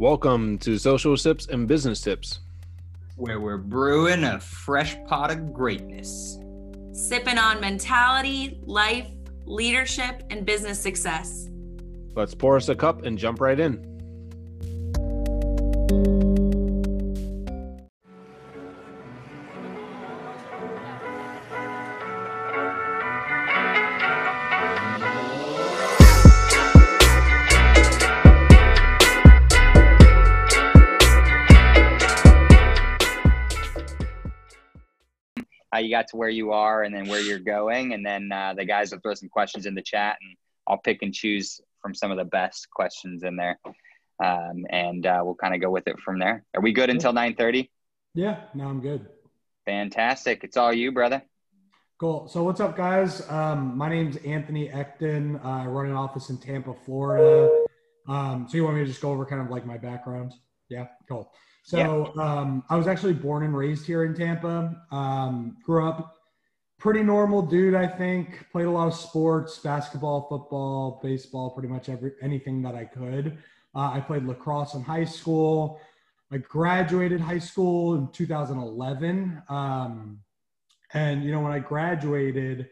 Welcome to Social Sips and Business Tips. where we're brewing a fresh pot of greatness. sipping on mentality, life, leadership, and business success. Let's pour us a cup and jump right in. Got to where you are, and then where you're going, and then uh, the guys will throw some questions in the chat, and I'll pick and choose from some of the best questions in there, um, and uh, we'll kind of go with it from there. Are we good until 9:30? Yeah, now I'm good. Fantastic! It's all you, brother. Cool. So what's up, guys? Um, my name's Anthony Eckton. Uh, I run an office in Tampa, Florida. Um, so you want me to just go over kind of like my background? Yeah, cool. So um, I was actually born and raised here in Tampa. Um, grew up pretty normal dude, I think. Played a lot of sports, basketball, football, baseball, pretty much every anything that I could. Uh, I played lacrosse in high school. I graduated high school in 2011. Um, and you know, when I graduated,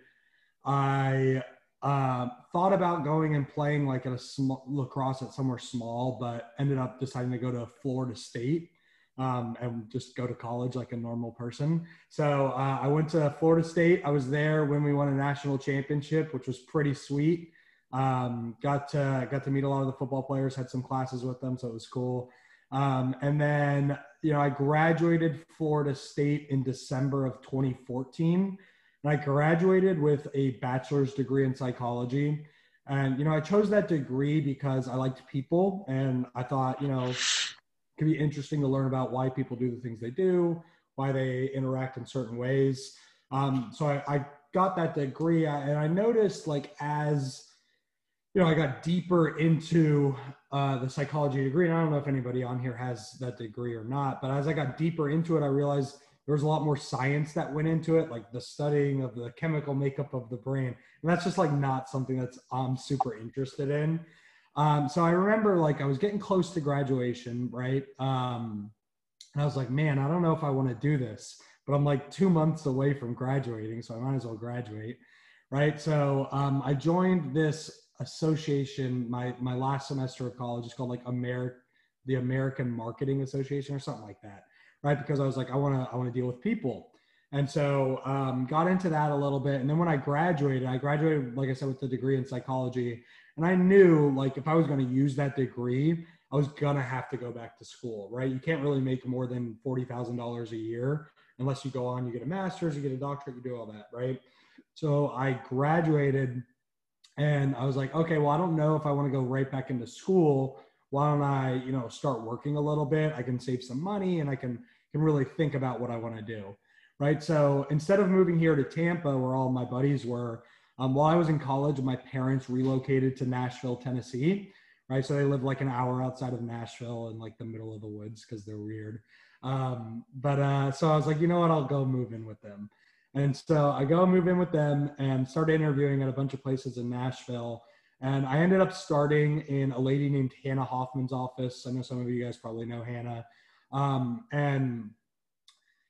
I uh, thought about going and playing like at a lacrosse at somewhere small, but ended up deciding to go to Florida State um, and just go to college like a normal person. So uh, I went to Florida State. I was there when we won a national championship, which was pretty sweet. Um, got to got to meet a lot of the football players. Had some classes with them, so it was cool. Um, and then you know I graduated Florida State in December of 2014, and I graduated with a bachelor's degree in psychology. And you know I chose that degree because I liked people, and I thought you know it could be interesting to learn about why people do the things they do, why they interact in certain ways. Um, so I, I got that degree, and I noticed like as you know, I got deeper into uh, the psychology degree, and I don't know if anybody on here has that degree or not. But as I got deeper into it, I realized there was a lot more science that went into it, like the studying of the chemical makeup of the brain, and that's just like not something that's I'm super interested in. Um, so I remember like I was getting close to graduation, right? Um, and I was like, man, I don't know if I want to do this, but I'm like two months away from graduating, so I might as well graduate, right? So um, I joined this association my my last semester of college. It's called like Amer the American Marketing Association or something like that, right? Because I was like, I want to I want to deal with people. And so um, got into that a little bit. And then when I graduated, I graduated, like I said, with the degree in psychology. And I knew like if I was going to use that degree, I was going to have to go back to school, right? You can't really make more than $40,000 a year unless you go on, you get a master's, you get a doctorate, you do all that, right? So I graduated and I was like, okay, well, I don't know if I want to go right back into school. Why don't I, you know, start working a little bit? I can save some money and I can can really think about what I want to do. Right. So instead of moving here to Tampa, where all my buddies were, um, while I was in college, my parents relocated to Nashville, Tennessee. Right. So they live like an hour outside of Nashville in like the middle of the woods because they're weird. Um, but uh, so I was like, you know what, I'll go move in with them. And so I go move in with them and start interviewing at a bunch of places in Nashville. And I ended up starting in a lady named Hannah Hoffman's office. I know some of you guys probably know Hannah. Um, and,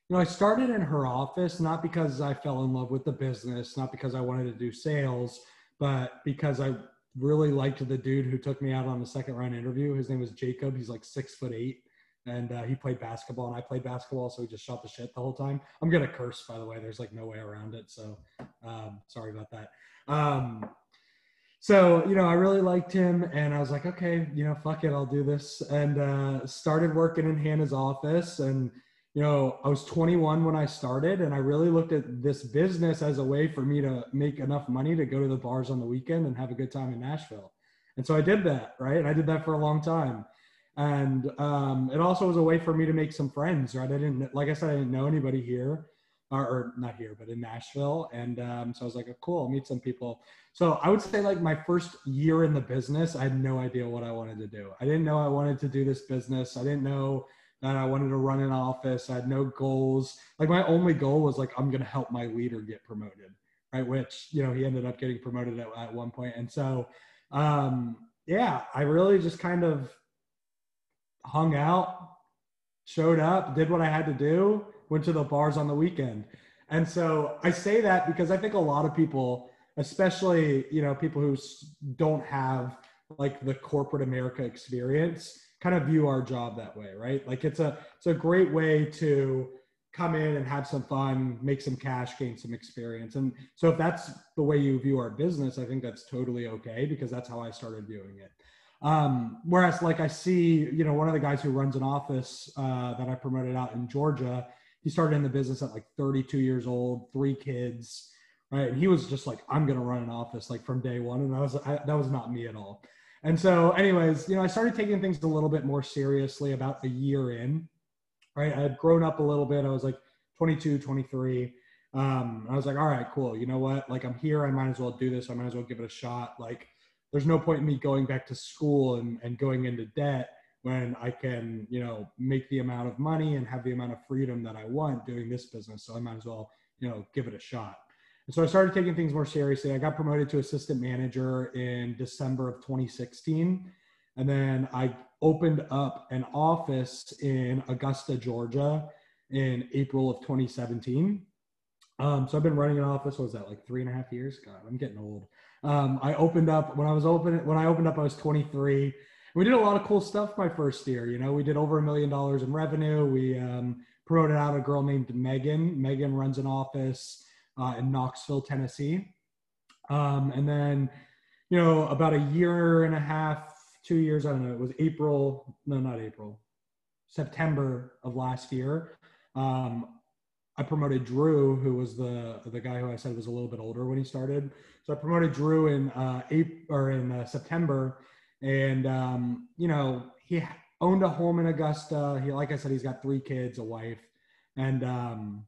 you know, I started in her office not because I fell in love with the business, not because I wanted to do sales, but because I really liked the dude who took me out on the second round interview. His name was Jacob. He's like six foot eight and uh, he played basketball and I played basketball, so we just shot the shit the whole time. I'm gonna curse, by the way. There's like no way around it, so um, sorry about that. Um, so you know, I really liked him, and I was like, okay, you know, fuck it, I'll do this, and uh, started working in Hannah's office, and you know, I was 21 when I started, and I really looked at this business as a way for me to make enough money to go to the bars on the weekend and have a good time in Nashville. And so I did that, right? And I did that for a long time. And um, it also was a way for me to make some friends right? I didn't like i said i didn't know anybody here or, or not here but in nashville. And um, so i was like oh, cool i'll meet some people. So i would say like my first year in the business i had no idea what i wanted to do. I didn't know i wanted to do this business. I didn't know that i wanted to run an office i had no goals. Like my only goal was like i'm to help my leader get promoted right? Which you know he ended up getting promoted at, at one point. And so um, yeah i really just kind of hung out, showed up, did what I had to do, went to the bars on the weekend. And so I say that because I think a lot of people, especially, you know, people who don't have like the corporate America experience, kind of view our job that way, right? Like it's a it's a great way to come in and have some fun, make some cash, gain some experience. And so if that's the way you view our business, I think that's totally okay because that's how I started viewing it. Um, whereas like I see, you know, one of the guys who runs an office uh, that I promoted out in Georgia, he started in the business at like 32 years old, three kids, right? And he was just like, I'm going to run an office like from day one. And I was, I, that was not me at all. And so anyways, you know, I started taking things a little bit more seriously about a year in, right? I had grown up a little bit. I was like 22, 23. Um, I was like, all right, cool. You know what? Like I'm here. I might as well do this. I might as well give it a shot. Like, there's no point in me going back to school and, and going into debt when I can, you know, make the amount of money and have the amount of freedom that I want doing this business. So I might as well, you know, give it a shot. And so I started taking things more seriously. I got promoted to assistant manager in December of 2016. And then I opened up an office in Augusta, Georgia in April of 2017. Um, so I've been running an office. What was that like three and a half years? God, I'm getting old. Um, I opened up when I was open when I opened up I was 23. We did a lot of cool stuff my first year. You know, we did over a million dollars in revenue. We um, promoted out a girl named Megan. Megan runs an office uh, in Knoxville, Tennessee. Um, and then, you know, about a year and a half, two years, I don't know, it was April, no, not April, September of last year. Um, I promoted Drew, who was the the guy who I said was a little bit older when he started. So I promoted Drew in uh, April or in uh, September, and um, you know he owned a home in Augusta. He, like I said, he's got three kids, a wife, and um,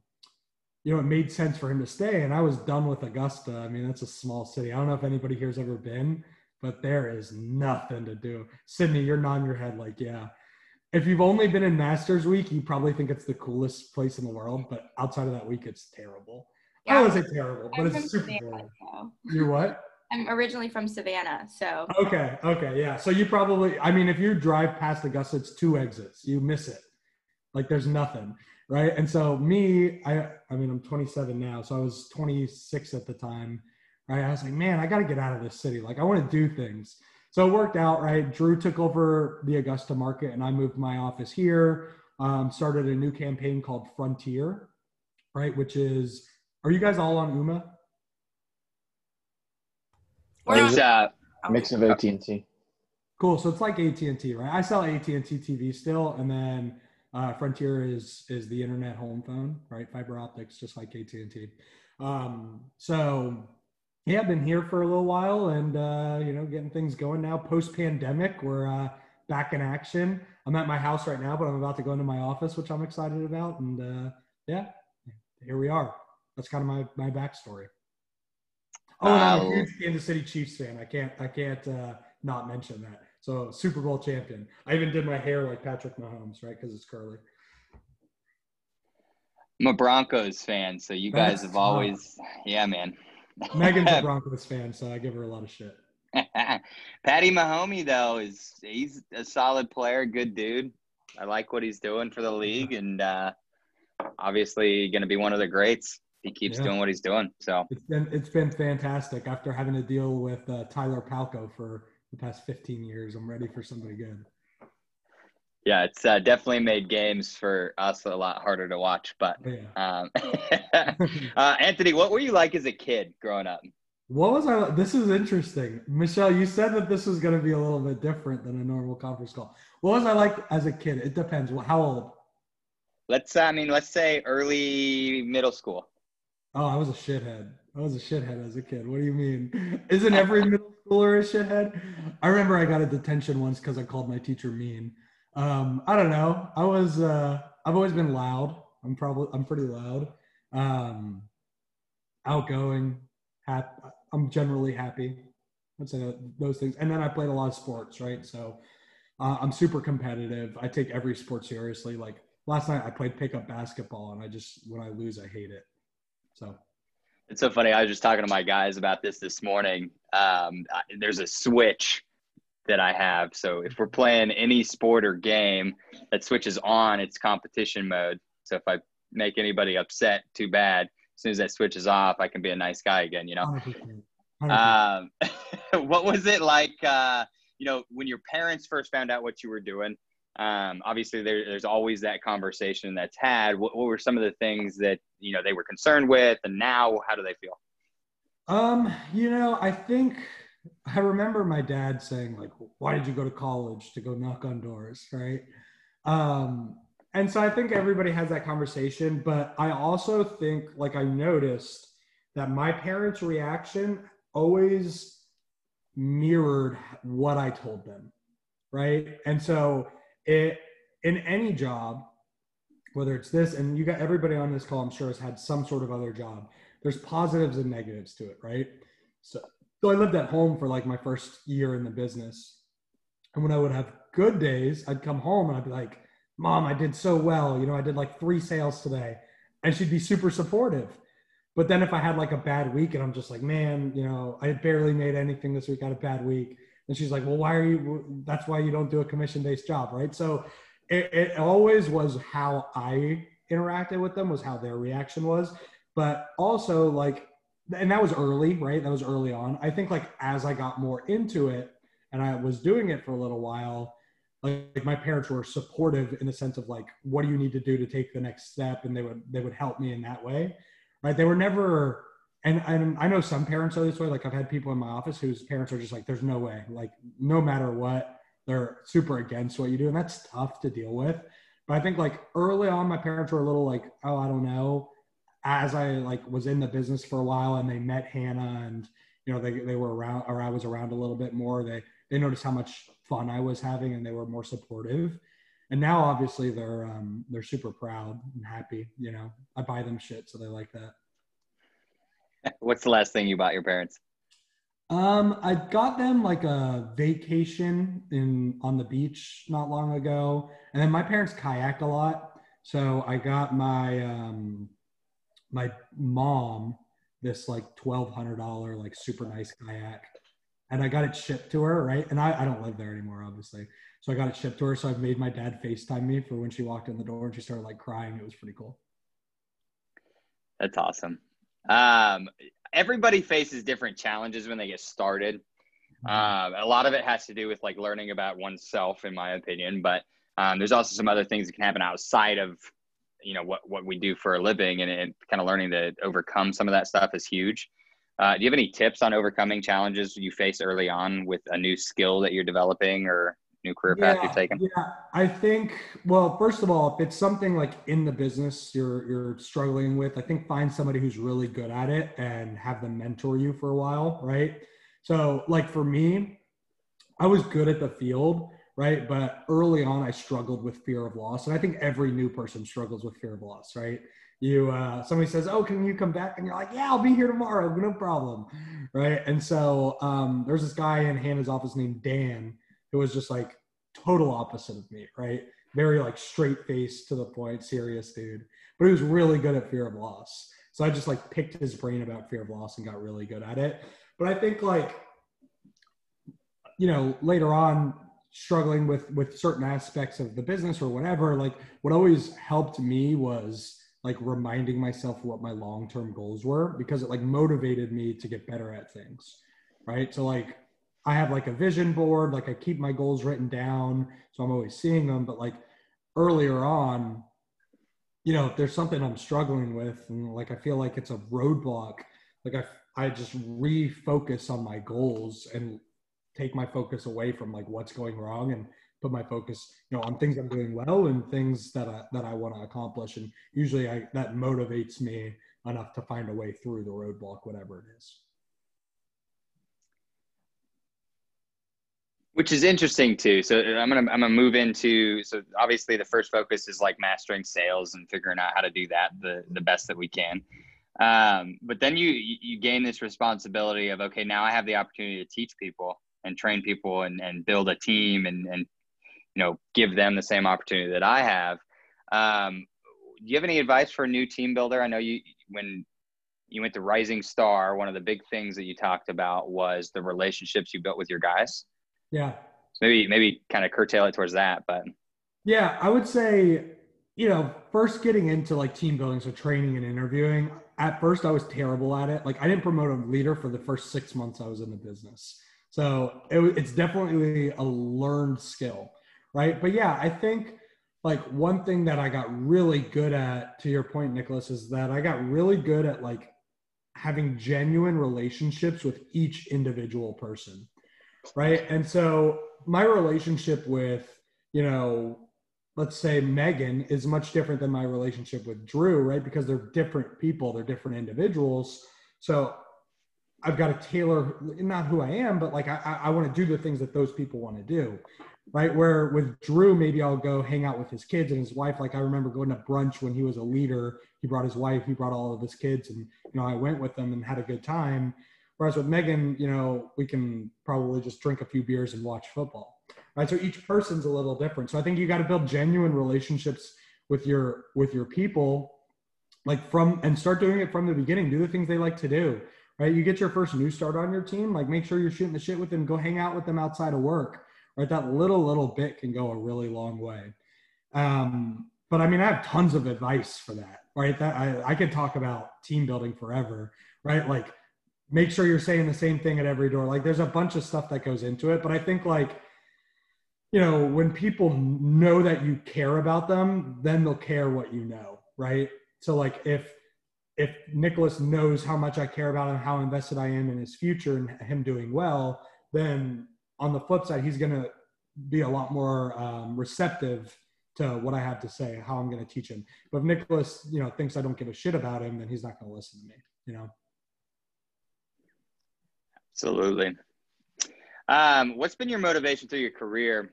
you know it made sense for him to stay. And I was done with Augusta. I mean, that's a small city. I don't know if anybody here's ever been, but there is nothing to do. Sydney, you're nodding your head like, yeah if you've only been in Masters Week, you probably think it's the coolest place in the world, but outside of that week, it's terrible. Yeah, I wouldn't say terrible, but it's super Savannah, So. You're what? I'm originally from Savannah, so. Okay, okay, yeah. So you probably, I mean, if you drive past Augusta, it's two exits. You miss it. Like there's nothing, right? And so me, I, I mean, I'm 27 now, so I was 26 at the time, right? I was like, man, I got to get out of this city. Like I want to do things. So it worked out, right? Drew took over the Augusta market and I moved my office here. Um, started a new campaign called Frontier, right? Which is, are you guys all on Ooma? It's uh, mix of AT and T. Cool. So it's like AT and T, right? I sell AT and T TV still, and then uh, Frontier is is the internet home phone, right? Fiber optics, just like AT and T. Um, so yeah, I've been here for a little while and, uh, you know, getting things going now. Post pandemic, we're uh, back in action. I'm at my house right now, but I'm about to go into my office, which I'm excited about. And uh, yeah, here we are. That's kind of my, my backstory. Oh, and I'm a huge Kansas City Chiefs fan. I can't, I can't uh, not mention that. So Super Bowl champion. I even did my hair like Patrick Mahomes, right? Because it's curly. I'm a Broncos fan, so you guys have always, yeah, man. Megan's a Broncos fan, so I give her a lot of shit. Patty Mahomey though is he's a solid player, good dude. I like what he's doing for the league, and uh, obviously going to be one of the greats. He keeps yeah. doing what he's doing. So it's been it's been fantastic. After having to deal with uh, Tyler Palko for the past 15 years, I'm ready for somebody good yeah, it's uh, definitely made games for us a lot harder to watch. But yeah. um, uh, Anthony, what were you like as a kid growing up? What was I? This is interesting, Michelle. You said that this was going to be a little bit different than a normal conference call. What was I like as a kid? It depends. How old? Let's. I mean, let's say early middle school. Oh, I was a shithead. I was a shithead as a kid. What do you mean? Isn't every middle schooler a shithead? I remember I got a detention once because I called my teacher mean. Um, I don't know. I was uh, I've always been loud. I'm probably I'm pretty loud. Um, outgoing. Happy. I'm generally happy. I'd say those things. And then I played a lot of sports, right? So uh, I'm super competitive. I take every sport seriously. Like last night, I played pickup basketball, and I just when I lose, I hate it. So it's so funny. I was just talking to my guys about this this morning. Um, there's a switch that I have. So if we're playing any sport or game that switches on, it's competition mode. So if I make anybody upset, too bad. As soon as that switches off, I can be a nice guy again. You know. 100%. 100%. Um, what was it like? Uh, you know, when your parents first found out what you were doing. Um, obviously, there, there's always that conversation that's had. What, what were some of the things that you know they were concerned with, and now how do they feel? Um, you know, I think I remember my dad saying like, "Why did you go to college to go knock on doors?" Right. Um, and so I think everybody has that conversation, but I also think like I noticed that my parents' reaction always mirrored what I told them, right? And so it in any job, whether it's this, and you got everybody on this call, I'm sure has had some sort of other job. There's positives and negatives to it, right? So, so I lived at home for like my first year in the business, and when I would have good days, I'd come home and I'd be like, "Mom, I did so well. You know, I did like three sales today," and she'd be super supportive. But then if I had like a bad week and I'm just like, man, you know, I barely made anything this week, I had a bad week. And she's like, well, why are you, that's why you don't do a commission based job, right? So it, it always was how I interacted with them, was how their reaction was. But also, like, and that was early, right? That was early on. I think, like, as I got more into it and I was doing it for a little while, like my parents were supportive in the sense of like what do you need to do to take the next step and they would they would help me in that way right? They were never, and, and I know some parents are this way. Like I've had people in my office whose parents are just like, there's no way, like no matter what, they're super against what you do. And that's tough to deal with. But I think like early on, my parents were a little like, oh, I don't know. As I like was in the business for a while and they met Hannah and, you know, they, they were around or I was around a little bit more. They, they noticed how much fun I was having and they were more supportive and now obviously they're um, they're super proud and happy. You know, I buy them shit, so they like that. What's the last thing you bought your parents? Um, I got them like a vacation in on the beach not long ago, and then my parents kayaked a lot, so I got my um, my mom this like twelve hundred dollar like super nice kayak, and I got it shipped to her, right? And I, I don't live there anymore, obviously. So I got it shipped to her. So I've made my dad FaceTime me for when she walked in the door and she started like crying. It was pretty cool. That's awesome. Um, everybody faces different challenges when they get started. Um, a lot of it has to do with like learning about oneself, in my opinion. But um, there's also some other things that can happen outside of you know what what we do for a living, and, and kind of learning to overcome some of that stuff is huge. Uh, do you have any tips on overcoming challenges you face early on with a new skill that you're developing or new career path yeah, you've taken? Yeah, I think. Well, first of all, if it's something like in the business you're you're struggling with, I think find somebody who's really good at it and have them mentor you for a while, right? So, like for me, I was good at the field, right? But early on, I struggled with fear of loss, and I think every new person struggles with fear of loss, right? You uh, somebody says, "Oh, can you come back?" and you're like, "Yeah, I'll be here tomorrow, no problem," right? And so um, there's this guy in Hannah's office named Dan who was just like total opposite of me, right? Very like straight face to the point, serious dude. But he was really good at fear of loss. So I just like picked his brain about fear of loss and got really good at it. But I think like, you know, later on, struggling with with certain aspects of the business or whatever, like what always helped me was like reminding myself what my long-term goals were because it like motivated me to get better at things. Right. So like I have like a vision board, like I keep my goals written down, so I'm always seeing them. But like earlier on, you know, if there's something I'm struggling with, and like I feel like it's a roadblock, like I I just refocus on my goals and take my focus away from like what's going wrong and put my focus, you know, on things I'm doing well and things that I that I want to accomplish. And usually, I that motivates me enough to find a way through the roadblock, whatever it is. Which is interesting too. So I'm gonna I'm gonna move into so obviously the first focus is like mastering sales and figuring out how to do that the the best that we can. Um, but then you you gain this responsibility of okay now I have the opportunity to teach people and train people and and build a team and and you know give them the same opportunity that I have. Um, do you have any advice for a new team builder? I know you when you went to Rising Star, one of the big things that you talked about was the relationships you built with your guys. Yeah. maybe maybe kind of curtail it towards that. But yeah, I would say, you know, first getting into like team building, so training and interviewing. At first, I was terrible at it. Like, I didn't promote a leader for the first six months I was in the business. So it, it's definitely a learned skill, right? But yeah, I think like one thing that I got really good at, to your point, Nicholas, is that I got really good at like having genuine relationships with each individual person, right? And so my relationship with, you know, let's say Megan is much different than my relationship with Drew, right? Because they're different people, they're different individuals. So I've got to tailor not who I am, but like I, I want to do the things that those people want to do. Right. Where with Drew, maybe I'll go hang out with his kids and his wife. Like I remember going to brunch when he was a leader. He brought his wife, he brought all of his kids, and you know, I went with them and had a good time. Whereas with Megan, you know, we can probably just drink a few beers and watch football right? So each person's a little different. So i think you got to build genuine relationships with your with your people like from and start doing it from the beginning. Do the things they like to do right? You get your first new start on your team like make sure you're shooting the shit with them. Go hang out with them outside of work right? That little little bit can go a really long way. Um but i mean i have tons of advice for that right? That i, I could talk about team building forever right? Like make sure you're saying the same thing at every door like there's a bunch of stuff that goes into it but i think like you know, when people know that you care about them, then they'll care what you know, right? So like if if Nicholas knows how much I care about him, how invested I am in his future and him doing well, then on the flip side, he's going to be a lot more um, receptive to what I have to say, how I'm going to teach him. But if Nicholas, you know, thinks I don't give a shit about him, then he's not going to listen to me, you know? Absolutely. Um, what's been your motivation through your career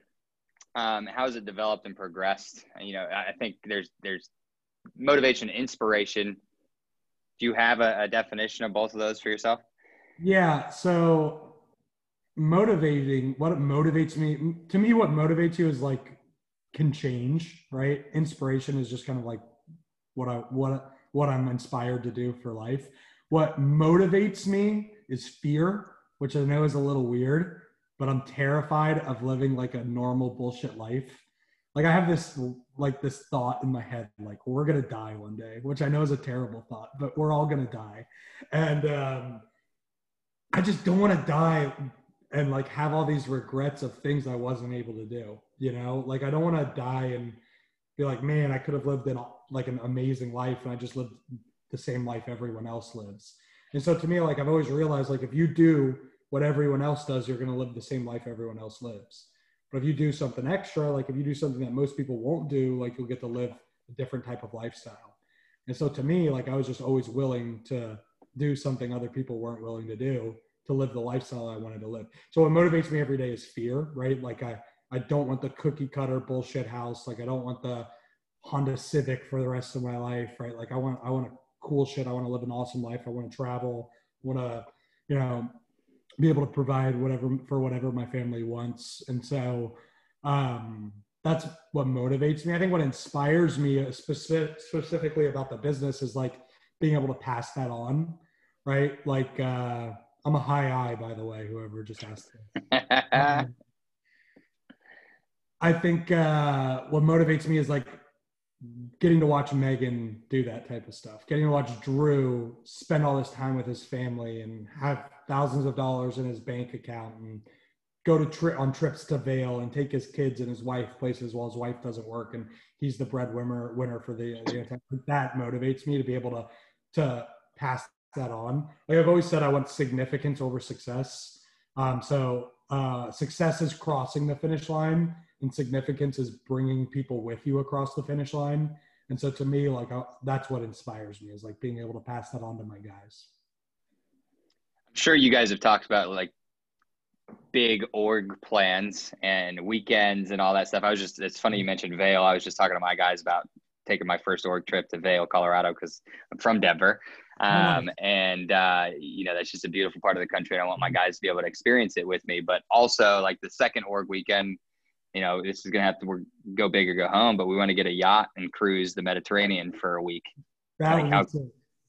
um, how has it developed and progressed? You know, I think there's there's motivation, inspiration. Do you have a, a definition of both of those for yourself? Yeah. So motivating, what motivates me to me, what motivates you is like can change, right? Inspiration is just kind of like what I what what I'm inspired to do for life. What motivates me is fear, which I know is a little weird but I'm terrified of living like a normal bullshit life. Like I have this like this thought in my head, like we're gonna die one day, which I know is a terrible thought, but we're all gonna die, and um, I just don't want to die and like have all these regrets of things I wasn't able to do. You know, like I don't want to die and be like, man, I could have lived in like an amazing life, and I just lived the same life everyone else lives. And so to me, like I've always realized, like if you do what everyone else does, you're going to live the same life everyone else lives. But if you do something extra, like if you do something that most people won't do, like you'll get to live a different type of lifestyle. And so to me, like I was just always willing to do something other people weren't willing to do to live the lifestyle I wanted to live. So what motivates me every day is fear, right? Like I, I don't want the cookie cutter bullshit house. Like I don't want the Honda Civic for the rest of my life, right? Like I want, I want a cool shit. I want to live an awesome life. I want to travel. I want to, you know, be able to provide whatever for whatever my family wants and so um, that's what motivates me i think what inspires me uh, specific, specifically about the business is like being able to pass that on right like uh, i'm a high eye by the way whoever just asked um, i think uh, what motivates me is like getting to watch Megan do that type of stuff, getting to watch Drew spend all this time with his family and have thousands of dollars in his bank account and go to tri- on trips to Vail and take his kids and his wife places while his wife doesn't work and he's the breadwinner winner for the, the that motivates me to be able to to pass that on. Like I've always said, I want significance over success. Um, so uh, success is crossing the finish line and significance is bringing people with you across the finish line. And so to me, like I, that's what inspires me is like being able to pass that on to my guys. I'm sure you guys have talked about like big org plans and weekends and all that stuff. I was just, it's funny you mentioned Vail. I was just talking to my guys about taking my first org trip to Vail, Colorado, because I'm from Denver. Um, and, uh, you know, that's just a beautiful part of the country. And I want my guys to be able to experience it with me. But also, like the second org weekend, you know, this is going to have to go big or go home, but we want to get a yacht and cruise the Mediterranean for a week. Like how,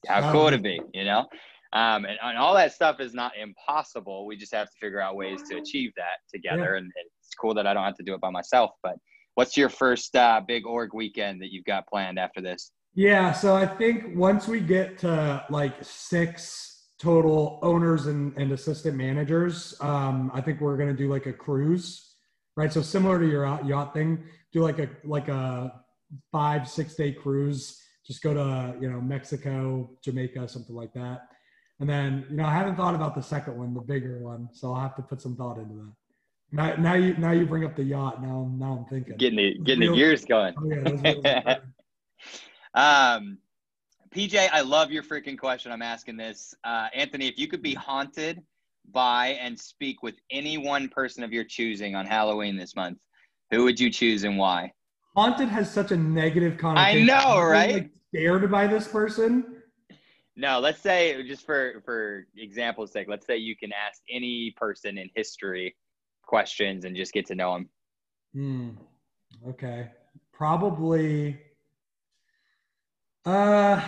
how cool would it be, you know? Um, and, and, all that stuff is not impossible. We just have to figure out ways to achieve that together. Yeah. And it's cool that I don't have to do it by myself. But what's your first uh, big org weekend that you've got planned after this? Yeah, so I think once we get to like six total owners and, and assistant managers, um, I think we're gonna do like a cruise, right? So similar to your yacht- yacht thing, do like a like a five six day cruise. Just go to you know Mexico, Jamaica, something like that. And then you know I haven't thought about the second one, the bigger one, so I'll have to put some thought into that. Now, now you now you bring up the yacht. Now now I'm thinking. Getting the getting the gears going. Oh, yeah. Um, PJ, I love your freaking question. I'm asking this. Uh, Anthony, if you could be haunted by and speak with any one person of your choosing on Halloween this month, who would you choose and why? haunted has such a negative connotation. know, I'm really, right? like, scared by this person. No, let's say just for for example's sake, let's say you can ask any person in history questions and just get to know them. Hmm. Okay. Probably. Uh,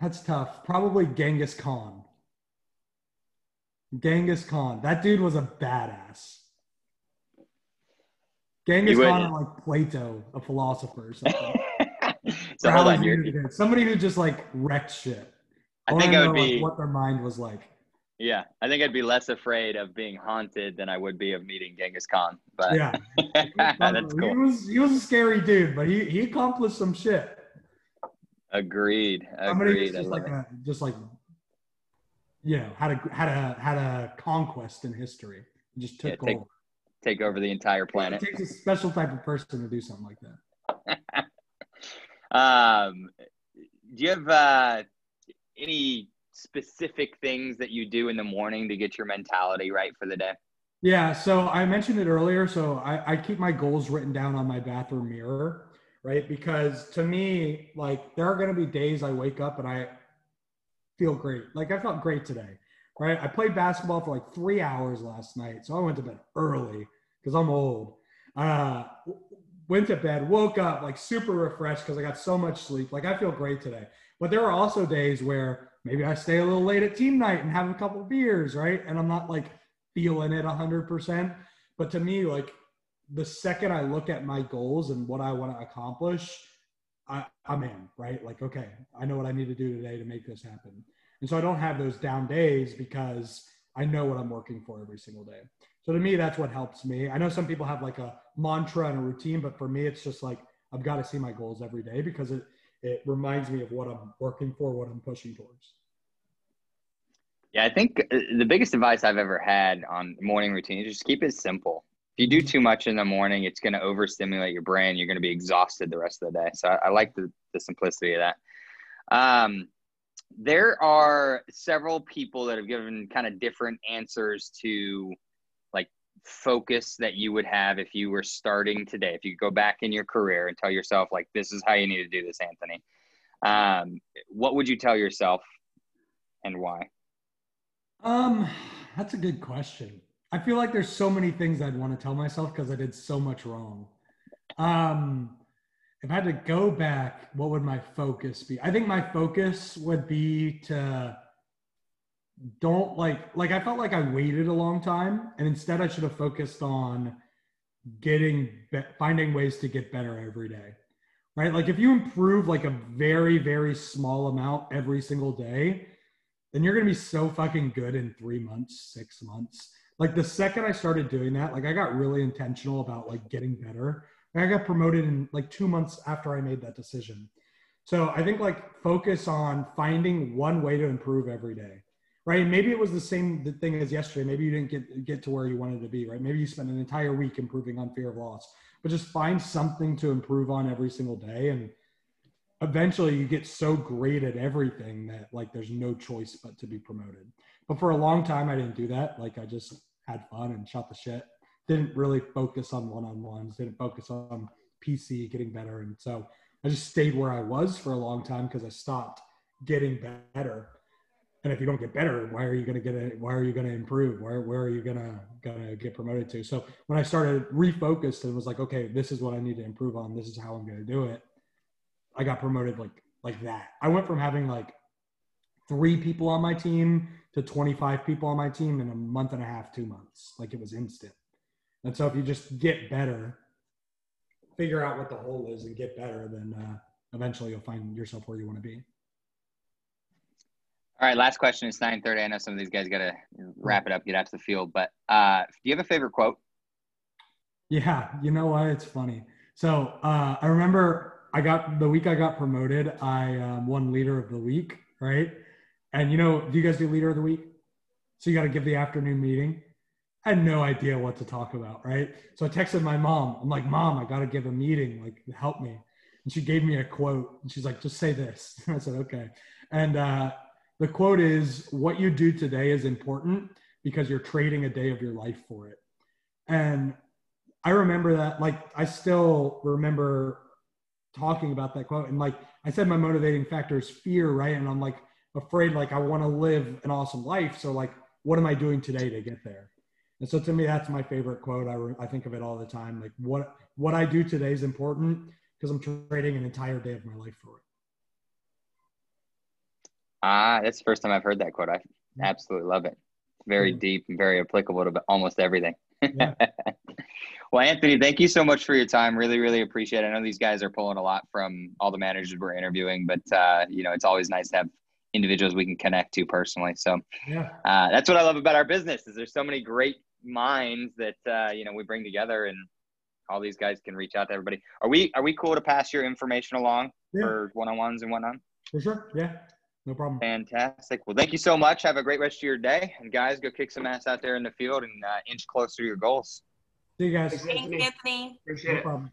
that's tough. Probably Genghis Khan. Genghis Khan. That dude was a badass. Genghis Khan, like Plato, a philosopher. Or something. so hold on, you're, somebody who just like wrecked shit. I think I would know, like, be what their mind was like. yeah, I think I'd be less afraid of being haunted than I would be of meeting Genghis Khan. But Yeah, that's He cool. was he was a scary dude, but he he accomplished some shit. Agreed. Somebody Agreed. who's just like a just like you know had a had a had a conquest in history. Just Yeah, took take over. Take over the entire planet. It takes a special type of person to do something like that. Um, do you have uh, any specific things that you do in the morning to get your mentality right for the day? Yeah, so I mentioned it earlier. So I, I keep my goals written down on my bathroom mirror, right? Because to me, like there are gonna be days I wake up and I feel great. Like I felt great today, right? I played basketball for like three hours last night, so I went to bed early because I'm old. Uh, went to bed, woke up like super refreshed because I got so much sleep. Like I feel great today. But there are also days where maybe I stay a little late at team night and have a couple beers, right? And I'm not like feeling it 100%. But to me, like the second I look at my goals and what I want to accomplish, I, I'm in, right? Like, okay, I know what I need to do today to make this happen. And so I don't have those down days because I know what I'm working for every single day. So to me, that's what helps me. I know some people have like a mantra and a routine, but for me, it's just like I've got to see my goals every day because it it reminds me of what I'm working for, what I'm pushing towards. Yeah, I think uh, the biggest advice I've ever had on morning routine is just keep it simple. You do too much in the morning, it's going to overstimulate your brain. You're going to be exhausted the rest of the day. So I, I like the, the simplicity of that. Um, there are several people that have given kind of different answers to like focus that you would have if you were starting today. If you go back in your career and tell yourself, like, this is how you need to do this, Anthony. Um, what would you tell yourself and why? Um, that's a good question. I feel like there's so many things I'd want to tell myself because I did so much wrong. Um, if I had to go back, what would my focus be? I think my focus would be to don't like like I felt like I waited a long time, and instead I should have focused on getting be- finding ways to get better every day. Right? Like if you improve like a very very small amount every single day, then you're gonna be so fucking good in three months, six months. Like the second I started doing that, like I got really intentional about like getting better. And I got promoted in like two months after I made that decision. So I think like focus on finding one way to improve every day, right? And maybe it was the same thing as yesterday. Maybe you didn't get get to where you wanted to be, right? Maybe you spent an entire week improving on fear of loss, but just find something to improve on every single day and eventually you get so great at everything that like there's no choice but to be promoted. But for a long time I didn't do that. Like I just had fun and shot the shit. Didn't really focus on one-on-ones, didn't focus on PC getting better. And so I just stayed where I was for a long time because I stopped getting better. And if you don't get better, why are you going to get it? Why are you going to improve? Where, where are you going to, going to get promoted to? So when I started refocused and was like, okay, this is what I need to improve on. This is how I'm going to do it. I got promoted like, like that. I went from having like three people on my team to 25 people on my team in a month and a half, two months. Like it was instant. And so if you just get better, figure out what the hole is and get better, then uh, eventually you'll find yourself where you want to be. All right, last question. It's nine thirty. I know some of these guys got to wrap it up, get out to the field. But uh, do you have a favorite quote? Yeah, you know what? It's funny. So uh, I remember I got the week I got promoted, I um, won leader of the week, right? And you know, do you guys do leader of the week? So you got to give the afternoon meeting. I had no idea what to talk about, right? So I texted my mom. I'm like, Mom, I got to give a meeting. Like, help me. And she gave me a quote. And she's like, just say this. I said, okay. And uh, the quote is, What you do today is important because you're trading a day of your life for it. And I remember that, like, I still remember talking about that quote. And like I said, my motivating factor is fear, right? And I'm like afraid, like, I want to live an awesome life. So, like, what am I doing today to get there? And so to me, that's my favorite quote. I, re- I think of it all the time. Like what, what I do today is important because I'm trading an entire day of my life for it. Ah, that's the first time I've heard that quote. I absolutely love it. Very Yeah. deep and very applicable to almost everything. Yeah. well, Anthony, thank you so much for your time. Really, really appreciate it. I know these guys are pulling a lot from all the managers we're interviewing, but uh, you know, it's always nice to have individuals we can connect to personally. So Yeah. uh, that's what I love about our business is there's so many great minds that uh, you know we bring together and all these guys can reach out to everybody. Are we are we cool to pass your information along Yeah. for one-on-ones and whatnot? For sure. Yeah. No problem. Fantastic. Well, thank you so much. Have a great rest of your day. And guys, go kick some ass out there in the field and uh, inch closer to your goals. See you guys. Thanks, Anthony. Appreciate No it. problem.